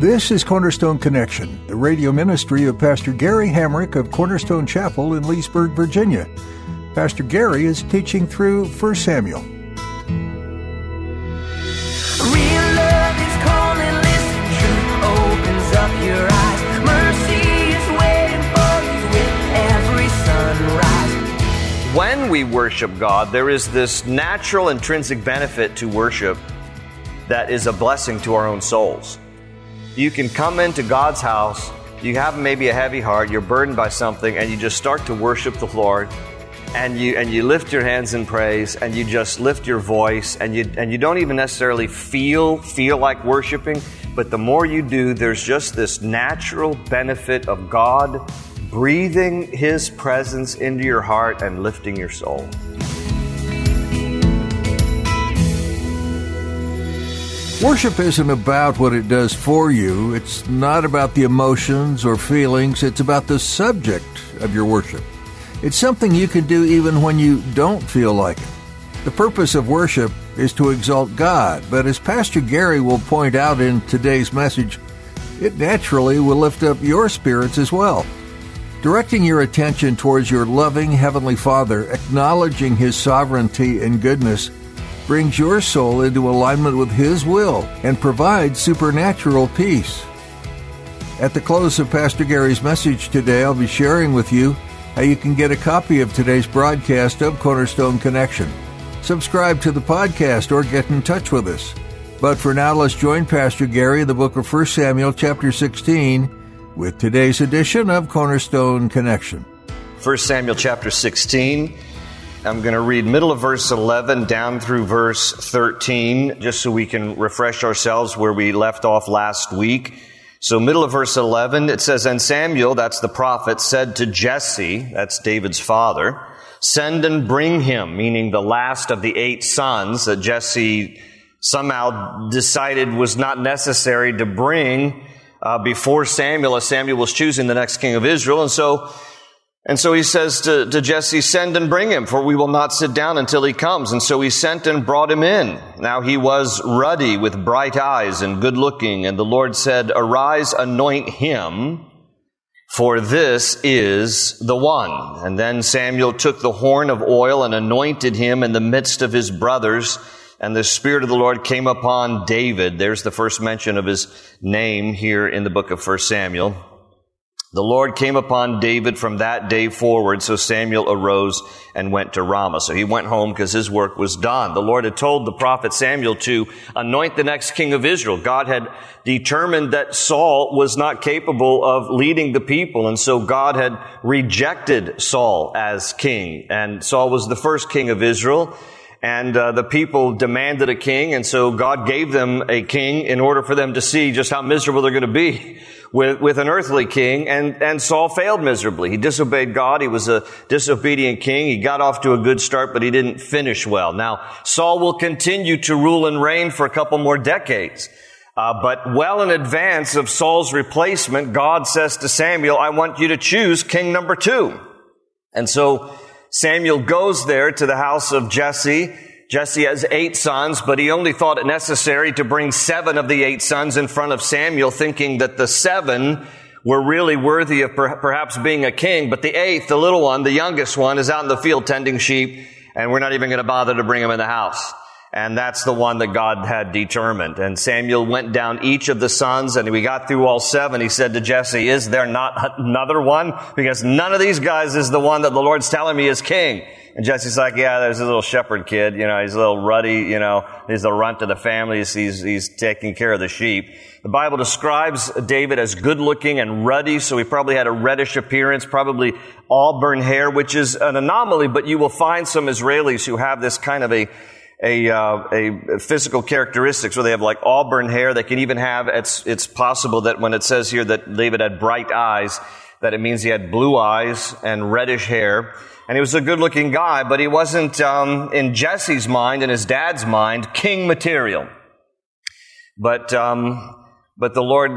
This is Cornerstone Connection, the radio ministry of Pastor Gary Hamrick of Cornerstone Chapel in Leesburg, Virginia. Pastor Gary is teaching through 1 Samuel. Real love is calling, listen, truth opens up your eyes. Mercy is waiting for you with every sunrise. When we worship God, there is this natural intrinsic benefit to worship that is a blessing to our own souls. You can come into God's house, you have maybe a heavy heart, you're burdened by something, and you just start to worship the Lord. And you, and you lift your hands in praise and you just lift your voice and you, and you don't even necessarily feel, feel like worshiping, but the more you do, there's just this natural benefit of God breathing His presence into your heart and lifting your soul. Worship isn't about what it does for you. It's not about the emotions or feelings. It's about the subject of your worship. It's something you can do even when you don't feel like it. The purpose of worship is to exalt God, but as Pastor Gary will point out in today's message, it naturally will lift up your spirits as well. Directing your attention towards your loving Heavenly Father, acknowledging His sovereignty and goodness, brings your soul into alignment with His will and provides supernatural peace. At the close of Pastor Gary's message today, I'll be sharing with you how you can get a copy of today's broadcast of Cornerstone Connection. Subscribe to the podcast or get in touch with us. But for now, let's join Pastor Gary in the book of 1 Samuel, chapter 16, with today's edition of Cornerstone Connection. 1 Samuel chapter 16. I'm going to read middle of verse 11 down through verse 13, just so we can refresh ourselves where we left off last week. So middle of verse 11, it says, And Samuel, that's the prophet, said to Jesse, that's David's father, send and bring him, meaning the last of the eight sons that Jesse somehow decided was not necessary to bring uh, before Samuel as Samuel was choosing the next king of Israel. And so and so he says to, to, Jesse, send and bring him, for we will not sit down until he comes. And so he sent and brought him in. Now he was ruddy with bright eyes and good looking. And the Lord said, arise, anoint him, for this is the one. And then Samuel took the horn of oil and anointed him in the midst of his brothers. And the Spirit of the Lord came upon David. There's the first mention of his name here in the book of 1 Samuel. The Lord came upon David from that day forward, so Samuel arose and went to Ramah. So he went home because his work was done. The Lord had told the prophet Samuel to anoint the next king of Israel. God had determined that Saul was not capable of leading the people, and so God had rejected Saul as king. And Saul was the first king of Israel. And uh, the people demanded a king, and so God gave them a king in order for them to see just how miserable they're going to be with, with an earthly king, and, and Saul failed miserably. He disobeyed God. He was a disobedient king. He got off to a good start, but he didn't finish well. Now, Saul will continue to rule and reign for a couple more decades. Uh, but well in advance of Saul's replacement, God says to Samuel, I want you to choose king number two. And so Samuel goes there to the house of Jesse, Jesse has eight sons, but he only thought it necessary to bring seven of the eight sons in front of Samuel, thinking that the seven were really worthy of per- perhaps being a king. But the eighth, the little one, the youngest one, is out in the field tending sheep, and we're not even going to bother to bring him in the house. And that's the one that God had determined. And Samuel went down each of the sons and we got through all seven. He said to Jesse, is there not another one? Because none of these guys is the one that the Lord's telling me is king. And Jesse's like, yeah, there's a little shepherd kid, you know, he's a little ruddy, you know, he's the runt of the family, he's, he's, he's taking care of the sheep. The Bible describes David as good looking and ruddy, so he probably had a reddish appearance, probably auburn hair, which is an anomaly, but you will find some Israelis who have this kind of a, a, uh, a physical characteristics where they have like auburn hair. They can even have, it's, it's possible that when it says here that David had bright eyes, that it means he had blue eyes and reddish hair. And he was a good looking guy, but he wasn't, um, in Jesse's mind and his dad's mind, king material. But, um, but the Lord,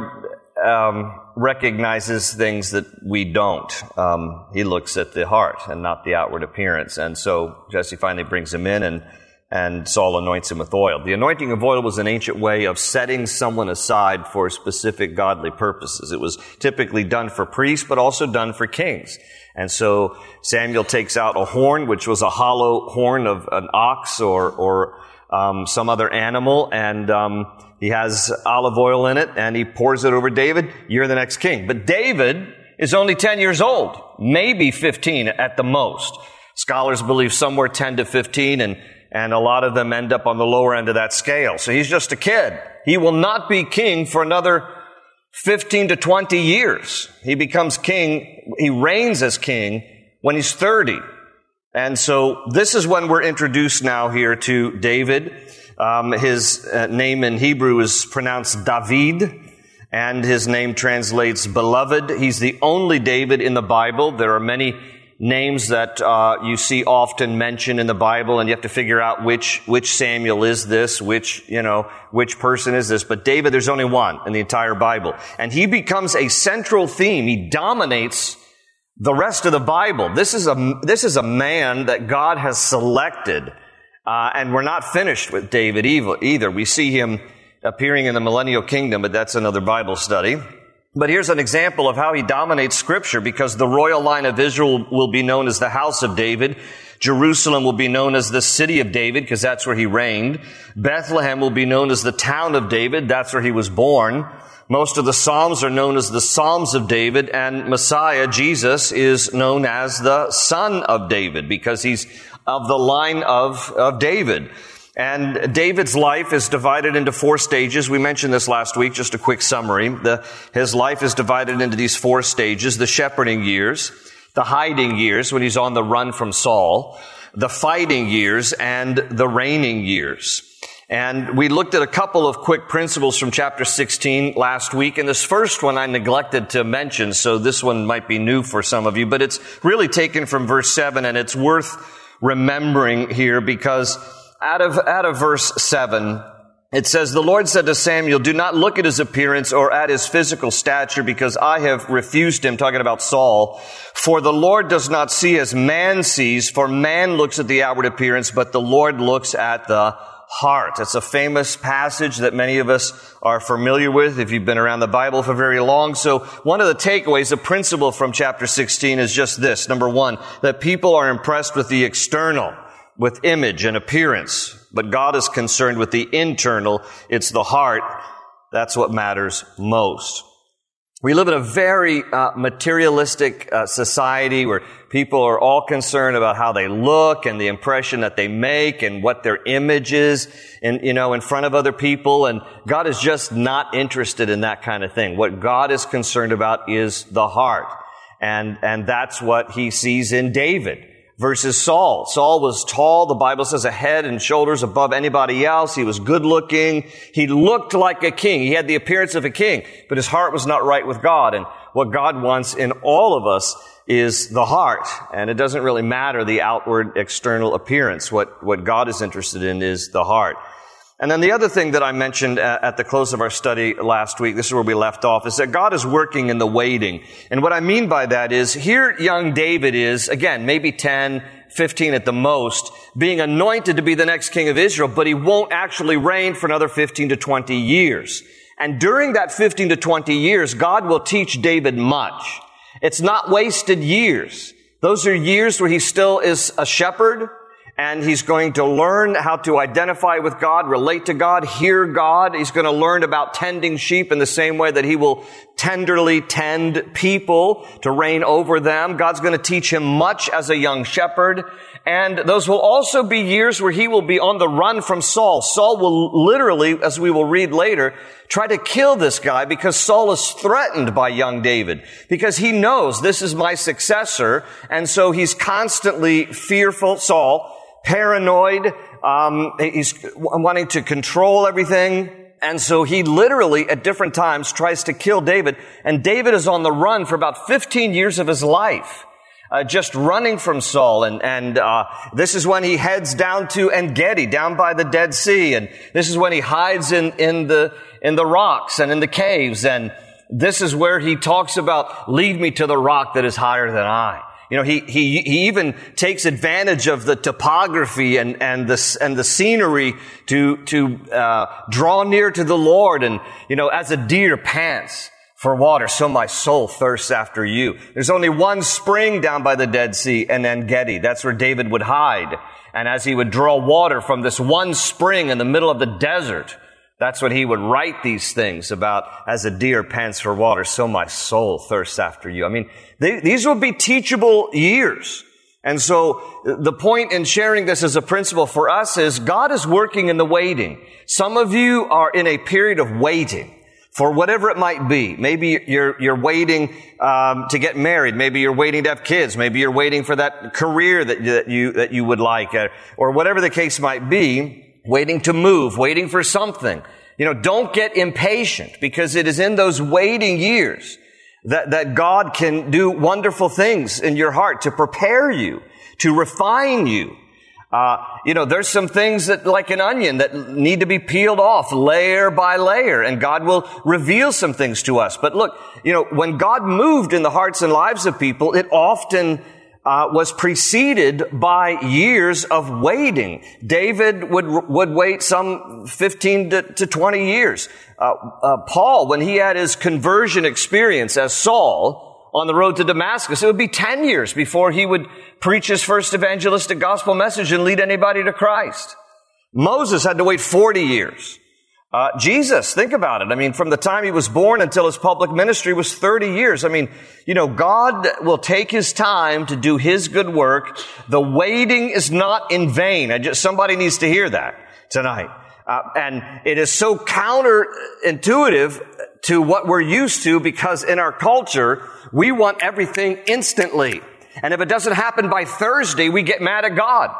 um, recognizes things that we don't. Um, he looks at the heart and not the outward appearance. And so Jesse finally brings him in and and Saul anoints him with oil. The anointing of oil was an ancient way of setting someone aside for specific godly purposes. It was typically done for priests, but also done for kings. And so Samuel takes out a horn, which was a hollow horn of an ox or, or um, some other animal, and um, he has olive oil in it, and he pours it over David. You're the next king. But David is only 10 years old, maybe 15 at the most. Scholars believe somewhere 10 to 15, and and a lot of them end up on the lower end of that scale. So he's just a kid. He will not be king for another 15 to 20 years. He becomes king, he reigns as king when he's 30. And so this is when we're introduced now here to David. Um, his uh, name in Hebrew is pronounced David, and his name translates beloved. He's the only David in the Bible. There are many names that uh, you see often mentioned in the Bible, and you have to figure out which which Samuel is this, which you know which person is this. But David, there's only one in the entire Bible, and he becomes a central theme. He dominates the rest of the Bible. This is a this is a man that God has selected, uh, and we're not finished with David either. We see him appearing in the millennial kingdom, but that's another Bible study. But here's an example of how he dominates scripture because the royal line of Israel will be known as the house of David. Jerusalem will be known as the city of David because that's where he reigned. Bethlehem will be known as the town of David. That's where he was born. Most of the Psalms are known as the Psalms of David and Messiah, Jesus, is known as the son of David because he's of the line of, of David. And David's life is divided into four stages. We mentioned this last week, just a quick summary. The, his life is divided into these four stages. The shepherding years, the hiding years when he's on the run from Saul, the fighting years, and the reigning years. And we looked at a couple of quick principles from chapter 16 last week. And this first one I neglected to mention, so this one might be new for some of you, but it's really taken from verse 7 and it's worth remembering here because out of, out of verse 7, it says, The Lord said to Samuel, Do not look at his appearance or at his physical stature, because I have refused him, talking about Saul. For the Lord does not see as man sees, for man looks at the outward appearance, but the Lord looks at the heart. It's a famous passage that many of us are familiar with if you've been around the Bible for very long. So one of the takeaways, the principle from chapter 16 is just this. Number one, that people are impressed with the external with image and appearance, but God is concerned with the internal. It's the heart. That's what matters most. We live in a very uh, materialistic uh, society where people are all concerned about how they look and the impression that they make and what their image is, in, you know, in front of other people. And God is just not interested in that kind of thing. What God is concerned about is the heart, and and that's what He sees in David versus Saul. Saul was tall, the Bible says a head and shoulders above anybody else. He was good looking. He looked like a king. He had the appearance of a king, but his heart was not right with God. And what God wants in all of us is the heart. And it doesn't really matter the outward external appearance. What, what God is interested in is the heart. And then the other thing that I mentioned uh, at the close of our study last week, this is where we left off, is that God is working in the waiting. And what I mean by that is here young David is, again, maybe 10, 15 at the most, being anointed to be the next king of Israel, but he won't actually reign for another 15 to 20 years. And during that 15 to 20 years, God will teach David much. It's not wasted years. Those are years where he still is a shepherd, and he's going to learn how to identify with God, relate to God, hear God. He's going to learn about tending sheep in the same way that he will tenderly tend people to reign over them. God's going to teach him much as a young shepherd. And those will also be years where he will be on the run from Saul. Saul will literally, as we will read later, try to kill this guy because Saul is threatened by young David because he knows this is my successor. And so he's constantly fearful, Saul, paranoid, Um, he's wanting to control everything. And so he literally at different times tries to kill David. And David is on the run for about 15 years of his life. Uh, just running from Saul, and and uh, this is when he heads down to En Gedi, down by the Dead Sea, and this is when he hides in in the in the rocks and in the caves, and this is where he talks about lead me to the rock that is higher than I. You know, he, he, he even takes advantage of the topography and, and the, and the scenery to, to, uh, draw near to the Lord. And, you know, as a deer pants for water, so my soul thirsts after you. There's only one spring down by the Dead Sea and then Gedi. That's where David would hide. And as he would draw water from this one spring in the middle of the desert, that's when he would write these things about as a deer pants for water, so my soul thirsts after you. I mean, they, these will be teachable years. And so the point in sharing this as a principle for us is God is working in the waiting. Some of you are in a period of waiting for whatever it might be. Maybe you're, you're waiting um, to get married. Maybe you're waiting to have kids. Maybe you're waiting for that career that, that you that you would like, or whatever the case might be. Waiting to move, waiting for something. You know, don't get impatient because it is in those waiting years that, that God can do wonderful things in your heart to prepare you, to refine you. Uh, you know, there's some things that, like an onion, that need to be peeled off layer by layer, and God will reveal some things to us. But look, you know, when God moved in the hearts and lives of people, it often uh, was preceded by years of waiting. David would would wait some 15 to, to 20 years. Uh, uh, Paul, when he had his conversion experience as Saul on the road to Damascus, it would be 10 years before he would preach his first evangelistic gospel message and lead anybody to Christ. Moses had to wait 40 years. Uh, Jesus, think about it. I mean, from the time he was born until his public ministry was 30 years. I mean, you know, God will take his time to do his good work. The waiting is not in vain. I just, somebody needs to hear that tonight. Uh, and it is so counterintuitive to what we're used to because in our culture, we want everything instantly. And if it doesn't happen by Thursday, we get mad at God.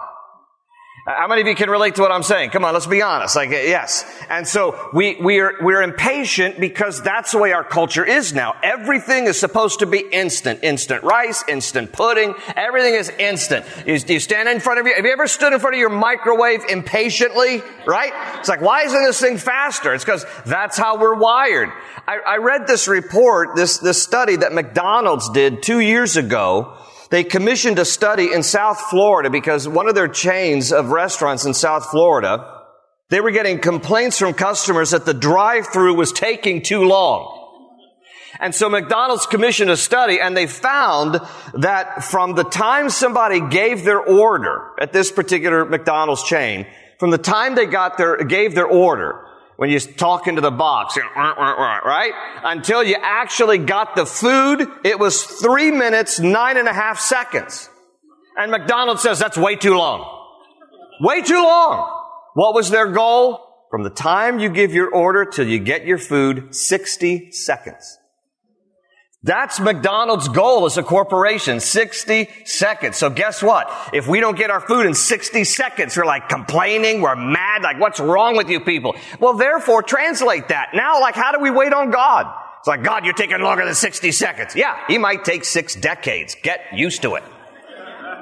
How many of you can relate to what I'm saying? Come on, let's be honest. Like, yes. And so we, we are, we're impatient because that's the way our culture is now. Everything is supposed to be instant. Instant rice, instant pudding. Everything is instant. You, you stand in front of you. Have you ever stood in front of your microwave impatiently? Right? It's like, why isn't this thing faster? It's because that's how we're wired. I, I read this report, this, this study that McDonald's did two years ago they commissioned a study in South Florida because one of their chains of restaurants in South Florida, they were getting complaints from customers that the drive-through was taking too long. And so McDonald's commissioned a study and they found that from the time somebody gave their order at this particular McDonald's chain, from the time they got their, gave their order, when you talk into the box, right? Until you actually got the food, it was three minutes, nine and a half seconds. And McDonald's says that's way too long. Way too long. What was their goal? From the time you give your order till you get your food, 60 seconds. That's McDonald's goal as a corporation, 60 seconds. So guess what? If we don't get our food in 60 seconds, we're like complaining, we're mad, like what's wrong with you people? Well, therefore, translate that. Now, like how do we wait on God? It's like, God, you're taking longer than 60 seconds. Yeah, he might take six decades. Get used to it.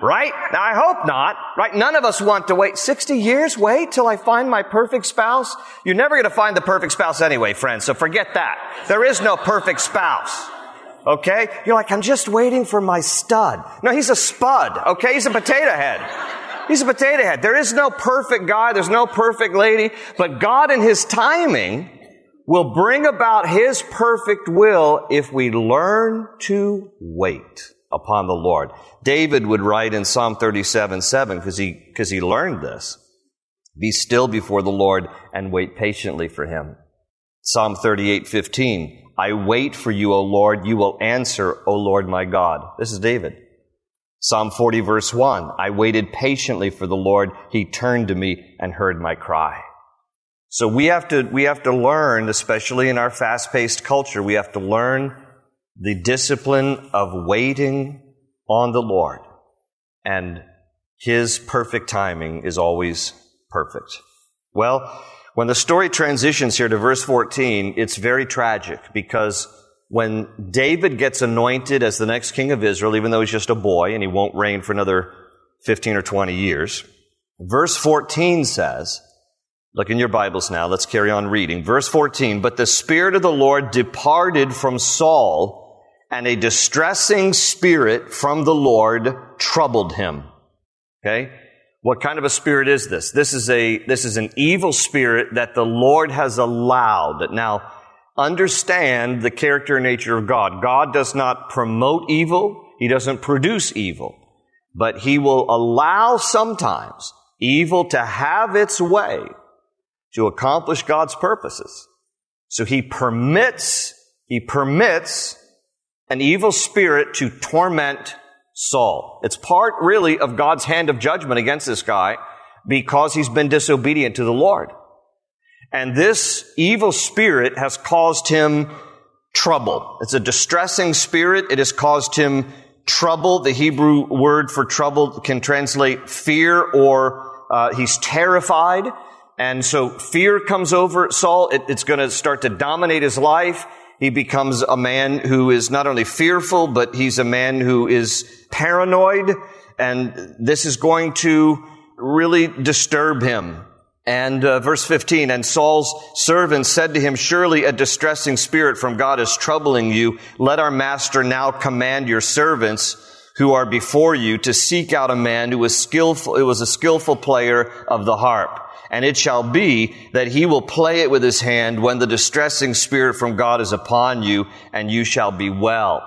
Right? Now I hope not. Right? None of us want to wait 60 years. Wait till I find my perfect spouse. You're never going to find the perfect spouse anyway, friends. So forget that. There is no perfect spouse. Okay? You're like, I'm just waiting for my stud. No, he's a spud. Okay? He's a potato head. He's a potato head. There is no perfect guy. There's no perfect lady. But God in His timing will bring about His perfect will if we learn to wait upon the Lord. David would write in Psalm 37, 7, because he, because he learned this. Be still before the Lord and wait patiently for Him. Psalm 38, 15. I wait for you, O Lord. You will answer, O Lord my God. This is David. Psalm 40 verse 1. I waited patiently for the Lord. He turned to me and heard my cry. So we have to, we have to learn, especially in our fast-paced culture, we have to learn the discipline of waiting on the Lord. And His perfect timing is always perfect. Well, when the story transitions here to verse 14, it's very tragic because when David gets anointed as the next king of Israel, even though he's just a boy and he won't reign for another 15 or 20 years, verse 14 says, Look in your Bibles now. Let's carry on reading. Verse 14. But the Spirit of the Lord departed from Saul, and a distressing spirit from the Lord troubled him. Okay? What kind of a spirit is this? This is a, this is an evil spirit that the Lord has allowed. Now, understand the character and nature of God. God does not promote evil. He doesn't produce evil. But He will allow sometimes evil to have its way to accomplish God's purposes. So he permits, he permits an evil spirit to torment Saul. It's part really of God's hand of judgment against this guy because he's been disobedient to the Lord. And this evil spirit has caused him trouble. It's a distressing spirit. It has caused him trouble. The Hebrew word for trouble can translate fear or uh, he's terrified. And so fear comes over Saul. It, it's going to start to dominate his life. He becomes a man who is not only fearful, but he's a man who is paranoid. And this is going to really disturb him. And uh, verse 15, and Saul's servant said to him, Surely a distressing spirit from God is troubling you. Let our master now command your servants who are before you to seek out a man who was skillful, who was a skillful player of the harp and it shall be that he will play it with his hand when the distressing spirit from God is upon you, and you shall be well.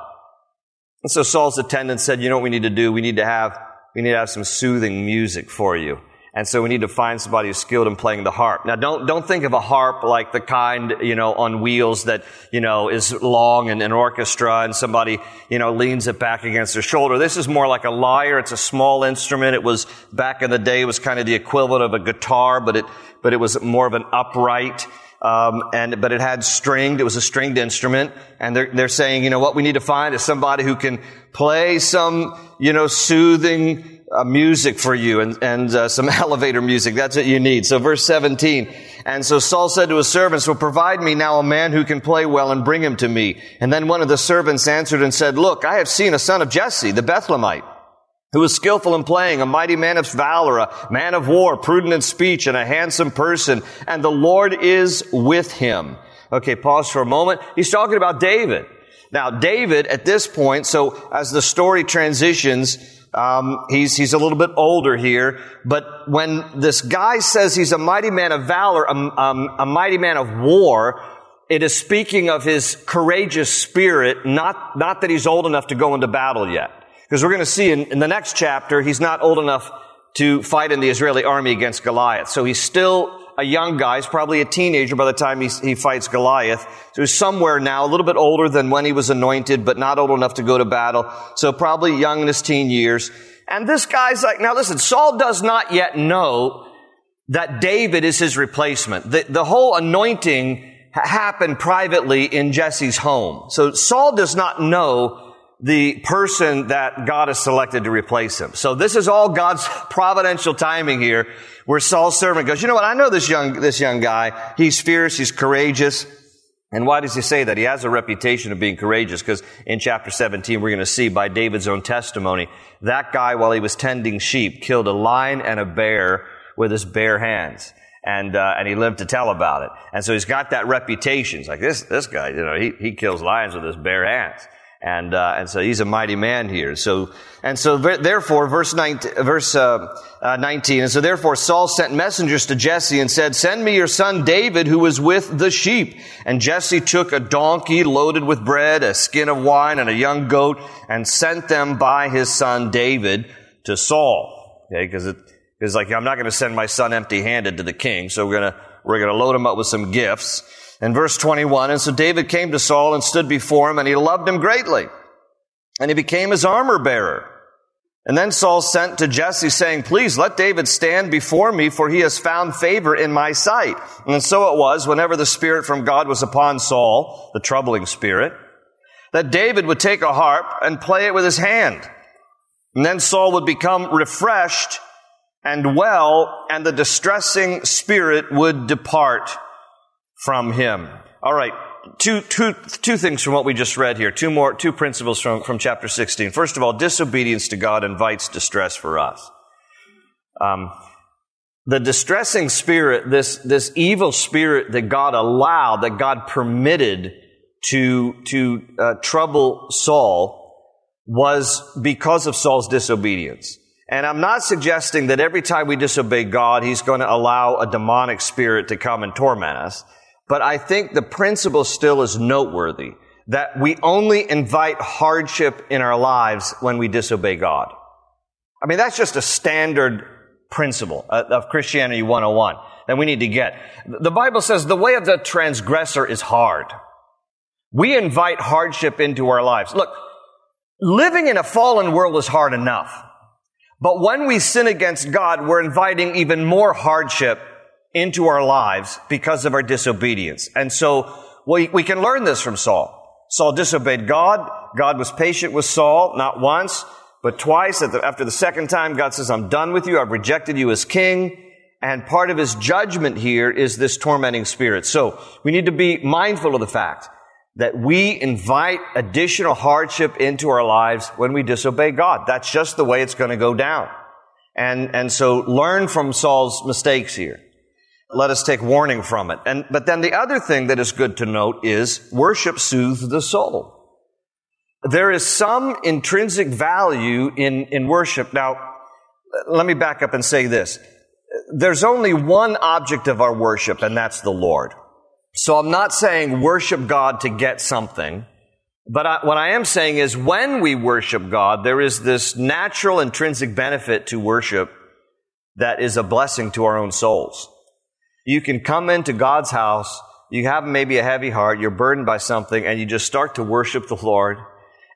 And so Saul's attendant said, you know what we need to do? We need to have, we need to have some soothing music for you. And so we need to find somebody who's skilled in playing the harp. Now don't, don't think of a harp like the kind, you know, on wheels that, you know, is long and an orchestra and somebody, you know, leans it back against their shoulder. This is more like a lyre. It's a small instrument. It was back in the day, it was kind of the equivalent of a guitar, but it, but it was more of an upright, um, and but it had stringed. It was a stringed instrument, and they're they're saying, you know, what we need to find is somebody who can play some, you know, soothing uh, music for you and, and uh, some elevator music. That's what you need. So verse 17. And so Saul said to his servants, well, provide me now a man who can play well and bring him to me. And then one of the servants answered and said, look, I have seen a son of Jesse, the Bethlehemite, who is skillful in playing, a mighty man of valor, a man of war, prudent in speech, and a handsome person. And the Lord is with him. Okay, pause for a moment. He's talking about David. Now, David at this point, so as the story transitions, um, he's, he's a little bit older here, but when this guy says he's a mighty man of valor, a, um, a mighty man of war, it is speaking of his courageous spirit, not, not that he's old enough to go into battle yet. Because we're going to see in, in the next chapter, he's not old enough to fight in the Israeli army against Goliath. So he's still a young guy. He's probably a teenager by the time he, he fights Goliath. So he's somewhere now, a little bit older than when he was anointed, but not old enough to go to battle. So probably young in his teen years. And this guy's like, now listen, Saul does not yet know that David is his replacement. The, the whole anointing happened privately in Jesse's home. So Saul does not know the person that God has selected to replace him. So this is all God's providential timing here where Saul's servant goes, you know what? I know this young, this young guy. He's fierce. He's courageous. And why does he say that? He has a reputation of being courageous because in chapter 17, we're going to see by David's own testimony, that guy, while he was tending sheep, killed a lion and a bear with his bare hands. And, uh, and he lived to tell about it. And so he's got that reputation. It's like this, this guy, you know, he, he kills lions with his bare hands. And, uh, and so he's a mighty man here. So, and so therefore, verse 19, verse, uh, uh, 19, and so therefore Saul sent messengers to Jesse and said, send me your son David who is with the sheep. And Jesse took a donkey loaded with bread, a skin of wine, and a young goat, and sent them by his son David to Saul. Okay, because it is like, I'm not going to send my son empty handed to the king, so we're going to, we're going to load him up with some gifts. In verse 21, and so David came to Saul and stood before him, and he loved him greatly. And he became his armor bearer. And then Saul sent to Jesse saying, please let David stand before me, for he has found favor in my sight. And so it was, whenever the Spirit from God was upon Saul, the troubling spirit, that David would take a harp and play it with his hand. And then Saul would become refreshed and well, and the distressing spirit would depart from him. All right. Two, two, two things from what we just read here. Two more, two principles from, from chapter 16. First of all, disobedience to God invites distress for us. Um, the distressing spirit, this, this evil spirit that God allowed, that God permitted to, to uh, trouble Saul was because of Saul's disobedience. And I'm not suggesting that every time we disobey God, He's going to allow a demonic spirit to come and torment us. But I think the principle still is noteworthy that we only invite hardship in our lives when we disobey God. I mean, that's just a standard principle uh, of Christianity 101 that we need to get. The Bible says the way of the transgressor is hard. We invite hardship into our lives. Look, living in a fallen world is hard enough. But when we sin against God, we're inviting even more hardship into our lives because of our disobedience. And so we, we can learn this from Saul. Saul disobeyed God. God was patient with Saul, not once, but twice. After the second time, God says, I'm done with you. I've rejected you as king. And part of his judgment here is this tormenting spirit. So we need to be mindful of the fact that we invite additional hardship into our lives when we disobey God. That's just the way it's going to go down. And, and so learn from Saul's mistakes here. Let us take warning from it. And, but then the other thing that is good to note is worship soothes the soul. There is some intrinsic value in, in worship. Now, let me back up and say this. There's only one object of our worship, and that's the Lord. So I'm not saying worship God to get something, but I, what I am saying is when we worship God, there is this natural intrinsic benefit to worship that is a blessing to our own souls. You can come into God's house, you have maybe a heavy heart, you're burdened by something, and you just start to worship the Lord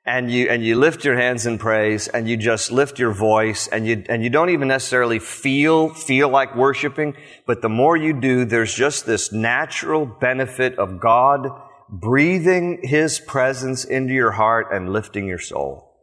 and you and you lift your hands in praise and you just lift your voice and you and you don't even necessarily feel feel like worshiping but the more you do there's just this natural benefit of God breathing his presence into your heart and lifting your soul.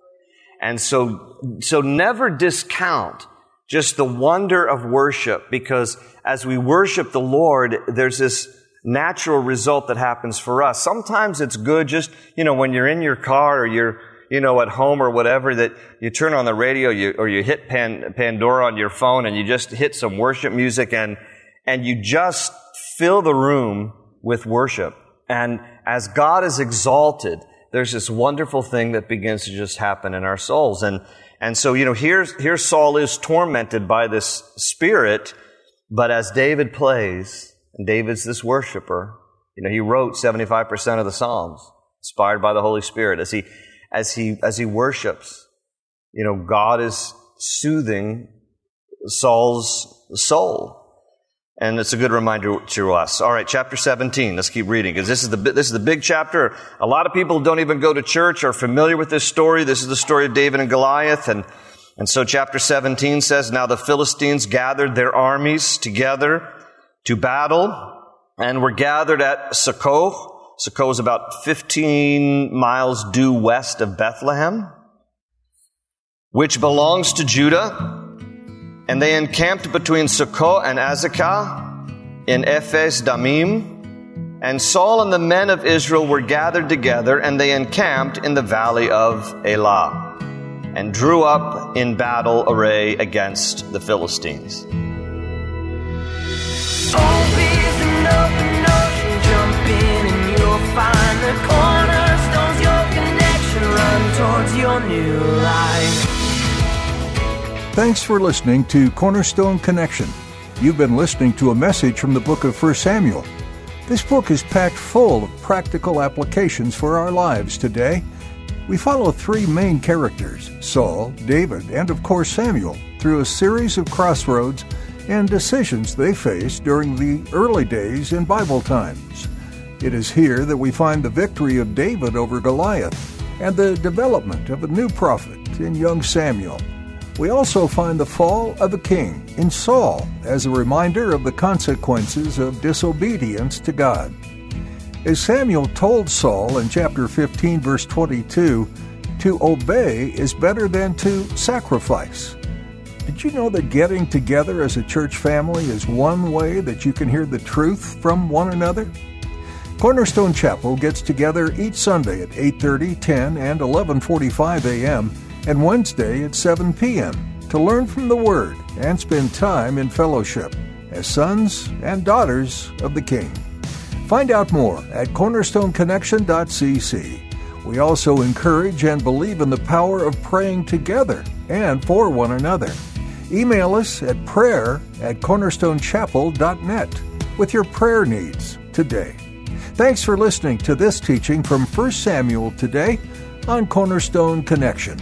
And so so never discount just the wonder of worship because as we worship the Lord there's this natural result that happens for us. Sometimes it's good just, you know, when you're in your car or you're, you know, at home or whatever, that you turn on the radio you, or you hit Pan, Pandora on your phone and you just hit some worship music and, and you just fill the room with worship. And as God is exalted, there's this wonderful thing that begins to just happen in our souls. And, and so, you know, here's, here Saul is tormented by this spirit, but as David plays, and David's this worshiper. You know, he wrote 75% of the Psalms, inspired by the Holy Spirit. As he, as he, as he worships, you know, God is soothing Saul's soul. And it's a good reminder to us. All right, chapter 17. Let's keep reading because this is the this is the big chapter. A lot of people don't even go to church are familiar with this story. This is the story of David and Goliath and and so chapter 17 says, Now the Philistines gathered their armies together to battle and were gathered at Sokoh. Sokoh is about 15 miles due west of Bethlehem, which belongs to Judah. And they encamped between Sokoh and Azekah in Ephes Damim. And Saul and the men of Israel were gathered together, and they encamped in the valley of Elah, and drew up in battle array against the Philistines. Thanks for listening to Cornerstone Connection. You've been listening to a message from the book of 1 Samuel. This book is packed full of practical applications for our lives today. We follow three main characters Saul, David, and of course Samuel through a series of crossroads and decisions they faced during the early days in Bible times. It is here that we find the victory of David over Goliath and the development of a new prophet in young Samuel. We also find the fall of a king in Saul as a reminder of the consequences of disobedience to God. As Samuel told Saul in chapter 15, verse 22, to obey is better than to sacrifice. Did you know that getting together as a church family is one way that you can hear the truth from one another? Cornerstone Chapel gets together each Sunday at 8:30, 10, and 11:45 a.m. and Wednesday at 7 p.m. to learn from the word and spend time in fellowship as sons and daughters of the King. Find out more at cornerstoneconnection.cc. We also encourage and believe in the power of praying together and for one another. Email us at prayer at cornerstonechapel.net with your prayer needs today. Thanks for listening to this teaching from 1 Samuel today on Cornerstone Connection.